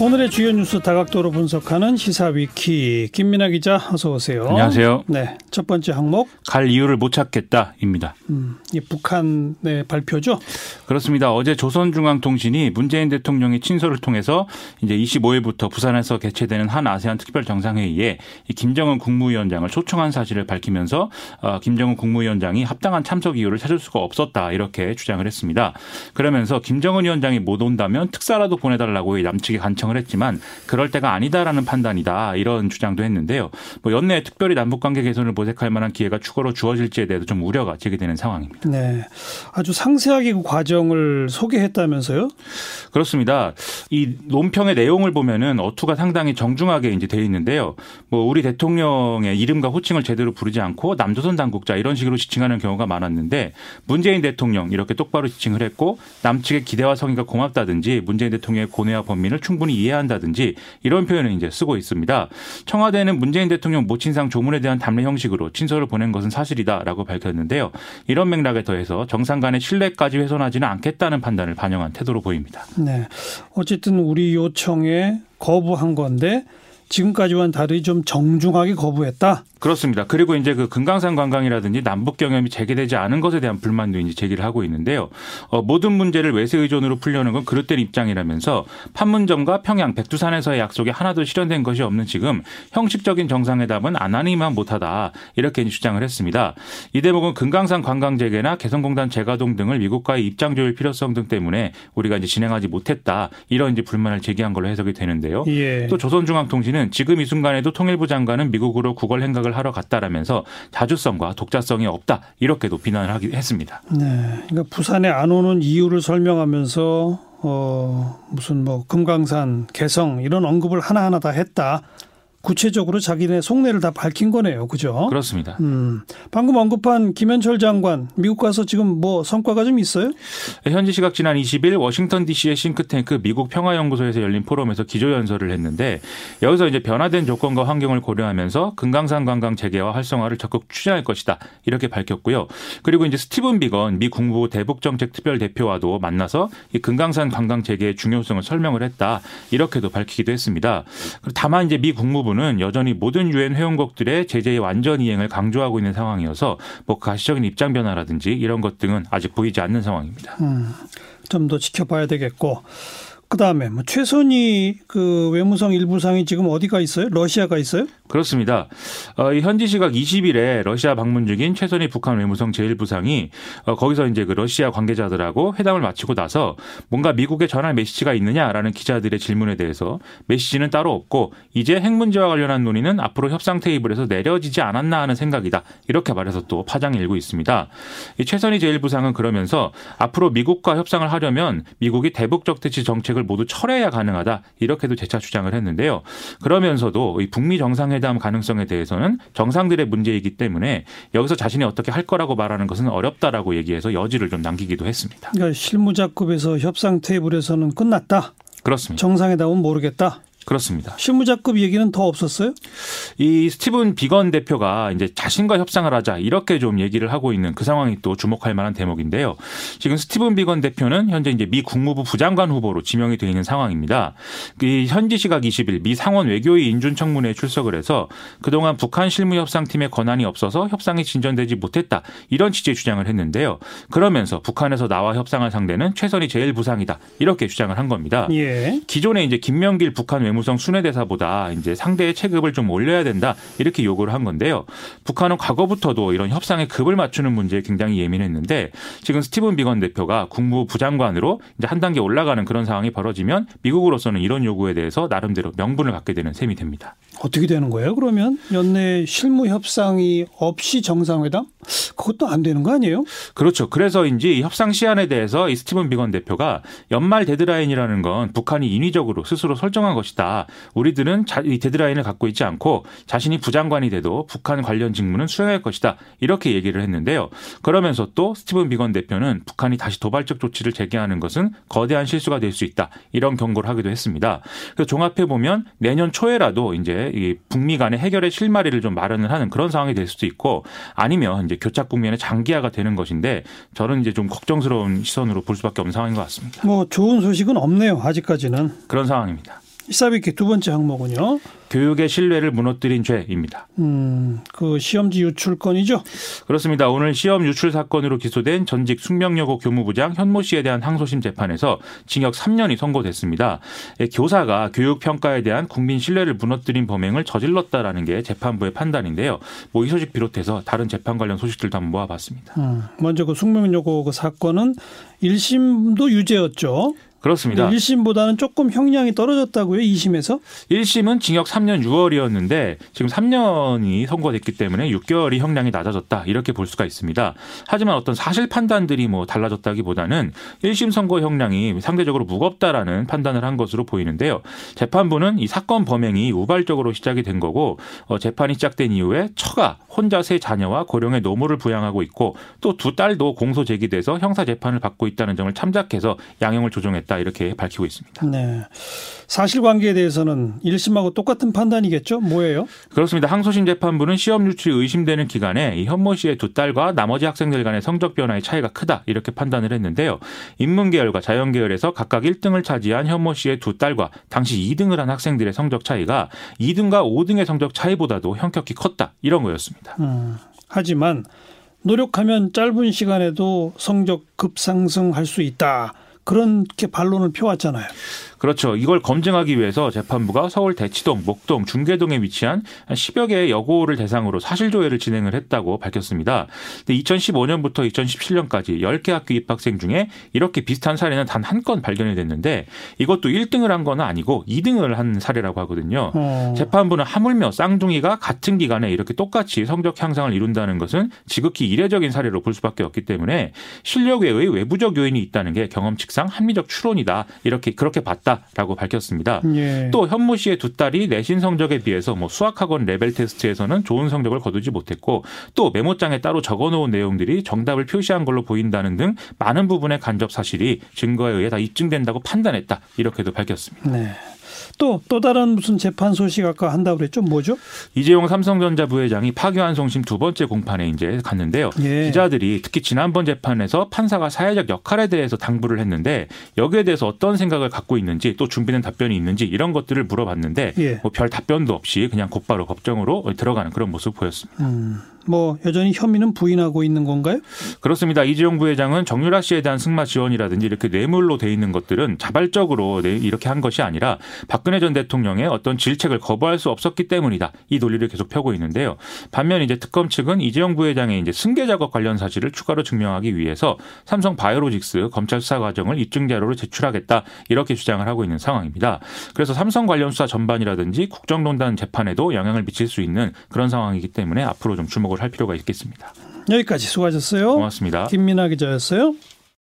오늘의 주요 뉴스 다각도로 분석하는 시사위키 김민아 기자 어서 오세요. 안녕하세요. 네, 첫 번째 항목 갈 이유를 못 찾겠다입니다. 음, 이 북한의 발표죠? 그렇습니다. 어제 조선중앙통신이 문재인 대통령의 친서를 통해서 이제 25일부터 부산에서 개최되는 한 아세안 특별 정상회의에 김정은 국무위원장을 초청한 사실을 밝히면서 어, 김정은 국무위원장이 합당한 참석 이유를 찾을 수가 없었다 이렇게 주장을 했습니다. 그러면서 김정은 위원장이 못 온다면 특사라도 보내달라고 남측이 간청 을 했지만 그럴 때가 아니다라는 판단이다 이런 주장도 했는데요. 뭐 연내 특별히 남북 관계 개선을 모색할 만한 기회가 추가로 주어질지에 대해서 좀 우려가 제기되는 상황입니다. 네, 아주 상세하게 그 과정을 소개했다면서요? 그렇습니다. 이 논평의 내용을 보면은 어투가 상당히 정중하게 이제 돼 있는데요. 뭐 우리 대통령의 이름과 호칭을 제대로 부르지 않고 남조선 당국자 이런 식으로 지칭하는 경우가 많았는데 문재인 대통령 이렇게 똑바로 지칭을 했고 남측의 기대와 성의가 고맙다든지 문재인 대통령의 고뇌와 범민을 충분히 이해한다든지 이런 표현을 이제 쓰고 있습니다. 청와대는 문재인 대통령 모친상 조문에 대한 답례 형식으로 친서를 보낸 것은 사실이다라고 밝혔는데요. 이런 맥락에 더해서 정상 간의 신뢰까지 훼손하지는 않겠다는 판단을 반영한 태도로 보입니다. 네. 어쨌든 우리 요청에 거부한 건데 지금까지와는 다르게 좀 정중하게 거부했다. 그렇습니다. 그리고 이제 그 금강산 관광이라든지 남북 경협이 재개되지 않은 것에 대한 불만도 이제 제기를 하고 있는데요. 어, 모든 문제를 외세 의존으로 풀려는 건 그릇된 입장이라면서 판문점과 평양, 백두산에서의 약속이 하나도 실현된 것이 없는 지금 형식적인 정상회담은 안 하니만 못하다 이렇게 주장을 했습니다. 이 대목은 금강산 관광 재개나 개성공단 재가동 등을 미국과의 입장 조율 필요성 등 때문에 우리가 이제 진행하지 못했다 이런 이제 불만을 제기한 걸로 해석이 되는데요. 예. 또 조선중앙통신은 지금 이 순간에도 통일부 장관은 미국으로 국월 행각을 하러 갔다라면서 자주성과 독자성이 없다 이렇게도 비난을 하기 했습니다. 네, 그러니까 부산에 안 오는 이유를 설명하면서 어 무슨 뭐 금강산, 개성 이런 언급을 하나 하나 다 했다. 구체적으로 자기네 속내를 다 밝힌 거네요. 그죠? 그렇습니다. 음. 방금 언급한 김현철 장관 미국 가서 지금 뭐 성과가 좀 있어요? 현지 시각 지난 20일 워싱턴 DC의 싱크탱크 미국 평화연구소에서 열린 포럼에서 기조연설을 했는데 여기서 이제 변화된 조건과 환경을 고려하면서 금강산 관광 재개와 활성화를 적극 추진할 것이다. 이렇게 밝혔고요. 그리고 이제 스티븐 비건 미 국무부 대북정책 특별 대표와도 만나서 이 금강산 관광 재개의 중요성을 설명을 했다. 이렇게도 밝히기도 했습니다. 다만 이제 미 국무부 정부는 여전히 모든 유엔 회원국들의 제재의 완전 이행을 강조하고 있는 상황이어서 뭐 가시적인 입장 변화라든지 이런 것 등은 아직 보이지 않는 상황입니다. 음, 좀 더 지켜봐야 되겠고 그다음에 뭐 최선희 그 외무성 일부상이 지금 어디가 있어요? 러시아가 있어요? 그렇습니다. 어, 현지 시각 20일에 러시아 방문 중인 최선희 북한 외무성 제1부상이 어, 거기서 이제 그 러시아 관계자들하고 회담을 마치고 나서 뭔가 미국에 전할 메시지가 있느냐라는 기자들의 질문에 대해서 메시지는 따로 없고 이제 핵 문제와 관련한 논의는 앞으로 협상 테이블에서 내려지지 않았나 하는 생각이다. 이렇게 말해서 또 파장이 일고 있습니다. 이 최선희 제1부상은 그러면서 앞으로 미국과 협상을 하려면 미국이 대북적 대치 정책을 모두 철회해야 가능하다. 이렇게도 재차 주장을 했는데요. 그러면서도 이 북미 정상 정상회담 가능성에 대해서는 정상들의 문제이기 때문에 여기서 자신이 어떻게 할 거라고 말하는 것은 어렵다라고 얘기해서 여지를 좀 남기기도 했습니다. 그러니까 실무자급에서 협상 테이블에서는 끝났다. 그렇습니다. 정상회담은 모르겠다. 그렇습니다. 실무자급 얘기는 더 없었어요? 이 스티븐 비건 대표가 이제 자신과 협상을 하자 이렇게 좀 얘기를 하고 있는 그 상황이 또 주목할 만한 대목인데요. 지금 스티븐 비건 대표는 현재 이제 미 국무부 부장관 후보로 지명이 되어 있는 상황입니다. 이 현지 시각 20일 미 상원 외교위 인준 청문회에 출석을 해서 그동안 북한 실무 협상팀의 권한이 없어서 협상이 진전되지 못했다 이런 취지의 주장을 했는데요. 그러면서 북한에서 나와 협상할 상대는 최선이 제일 부상이다 이렇게 주장을 한 겁니다. 예. 기존에 이제 김명길 북한 외 외무성 순회대사보다 이제 상대의 체급을 좀 올려야 된다 이렇게 요구를 한 건데요. 북한은 과거부터도 이런 협상의 급을 맞추는 문제에 굉장히 예민했는데 지금 스티븐 비건 대표가 국무부 부장관으로 이제 한 단계 올라가는 그런 상황이 벌어지면 미국으로서는 이런 요구에 대해서 나름대로 명분을 갖게 되는 셈이 됩니다. 어떻게 되는 거예요? 그러면 연내 실무 협상이 없이 정상회담? 그것도 안 되는 거 아니에요? 그렇죠. 그래서인지 협상 시한에 대해서 이 스티븐 비건 대표가 연말 데드라인이라는 건 북한이 인위적으로 스스로 설정한 것이다. 우리들은 이 데드라인을 갖고 있지 않고 자신이 부장관이 돼도 북한 관련 직무는 수행할 것이다. 이렇게 얘기를 했는데요. 그러면서 또 스티븐 비건 대표는 북한이 다시 도발적 조치를 재개하는 것은 거대한 실수가 될 수 있다. 이런 경고를 하기도 했습니다. 그래서 종합해 보면 내년 초에라도 이제 이 북미 간의 해결의 실마리를 좀 마련을 하는 그런 상황이 될 수도 있고 아니면 이제 교착 국면의 장기화가 되는 것인데 저는 이제 좀 걱정스러운 시선으로 볼 수밖에 없는 상황인 것 같습니다. 뭐 좋은 소식은 없네요. 아직까지는 그런 상황입니다. 시사비키 두 번째 항목은요. 교육의 신뢰를 무너뜨린 죄입니다. 음, 그 시험지 유출 건이죠? 그렇습니다. 오늘 시험 유출 사건으로 기소된 전직 숙명여고 교무부장 현모 씨에 대한 항소심 재판에서 징역 3년이 선고됐습니다. 예, 교사가 교육 평가에 대한 국민 신뢰를 무너뜨린 범행을 저질렀다라는 게 재판부의 판단인데요. 뭐 이 소식 비롯해서 다른 재판 관련 소식들도 한번 모아봤습니다. 음, 먼저 그 숙명여고 그 사건은 1심도 유죄였죠. 그렇습니다. 1심보다는 조금 형량이 떨어졌다고요? 2심에서? 1심은 징역 3년 6월이었는데 지금 3년이 선고됐기 때문에 6개월이 형량이 낮아졌다 이렇게 볼 수가 있습니다. 하지만 어떤 사실 판단들이 뭐 달라졌다기보다는 1심 선고 형량이 상대적으로 무겁다라는 판단을 한 것으로 보이는데요. 재판부는 이 사건 범행이 우발적으로 시작이 된 거고 어, 재판이 시작된 이후에 처가 혼자 세 자녀와 고령의 노모를 부양하고 있고 또 두 딸도 공소 제기돼서 형사 재판을 받고 있다는 점을 참작해서 양형을 조정했다 이렇게 밝히고 있습니다. 네. 사실관계에 대해서는 1심하고 똑같은 판단이겠죠? 뭐예요? 그렇습니다. 항소심 재판부는 시험 유출이 의심되는 기간에 이 현모 씨의 두 딸과 나머지 학생들 간의 성적 변화의 차이가 크다 이렇게 판단을 했는데요. 인문계열과 자연계열에서 각각 1등을 차지한 현모 씨의 두 딸과 당시 2등을 한 학생들의 성적 차이가 2등과 5등의 성적 차이보다도 현격히 컸다 이런 거였습니다. 음, 하지만 노력하면 짧은 시간에도 성적 급상승할 수 있다. 그렇게 반론을 펴왔잖아요. 그렇죠. 이걸 검증하기 위해서 재판부가 서울 대치동, 목동, 중계동에 위치한 10여 개의 여고를 대상으로 사실조회를 진행을 했다고 밝혔습니다. 근데 2015년부터 2017년까지 10개 학교 입학생 중에 이렇게 비슷한 사례는 단 한 건 발견이 됐는데 이것도 1등을 한 건 아니고 2등을 한 사례라고 하거든요. 어. 재판부는 하물며 쌍둥이가 같은 기간에 이렇게 똑같이 성적 향상을 이룬다는 것은 지극히 이례적인 사례로 볼 수밖에 없기 때문에 실력 외의 외부적 요인이 있다는 게 경험칙 상 합리적 추론이다. 이렇게 그렇게 봤다. 있다라고 밝혔습니다. 예. 또 현모 씨의 두 딸이 내신 성적에 비해서 뭐 수학학원 레벨 테스트에서는 좋은 성적을 거두지 못했고 또 메모장에 따로 적어놓은 내용들이 정답을 표시한 걸로 보인다는 등 많은 부분의 간접 사실이 증거에 의해 다 입증된다고 판단했다 이렇게도 밝혔습니다. 네. 또, 또 다른 무슨 재판 소식 아까 한다고 그랬죠? 뭐죠? 이재용 삼성전자 부회장이 파기환 송심 두 번째 공판에 이제 갔는데요. 예. 기자들이 특히 지난번 재판에서 판사가 사회적 역할에 대해서 당부를 했는데 여기에 대해서 어떤 생각을 갖고 있는지 또 준비된 답변이 있는지 이런 것들을 물어봤는데 예. 뭐 별 답변도 없이 그냥 곧바로 법정으로 들어가는 그런 모습 보였습니다. 음. 뭐 여전히 혐의는 부인하고 있는 건가요? 그렇습니다. 이재용 부회장은 정유라 씨에 대한 승마 지원이라든지 이렇게 뇌물로 돼 있는 것들은 자발적으로 이렇게 한 것이 아니라 박근혜 전 대통령의 어떤 질책을 거부할 수 없었기 때문이다. 이 논리를 계속 펴고 있는데요. 반면 이제 특검 측은 이재용 부회장의 이제 승계 작업 관련 사실을 추가로 증명하기 위해서 삼성 바이오로직스 검찰 수사 과정을 입증 자료로 제출하겠다 이렇게 주장을 하고 있는 상황입니다. 그래서 삼성 관련 수사 전반이라든지 국정농단 재판에도 영향을 미칠 수 있는 그런 상황이기 때문에 앞으로 좀 주목을 할 필요가 있겠습니다. 여기까지 수고하셨어요. 고맙습니다. 김민아 기자였어요.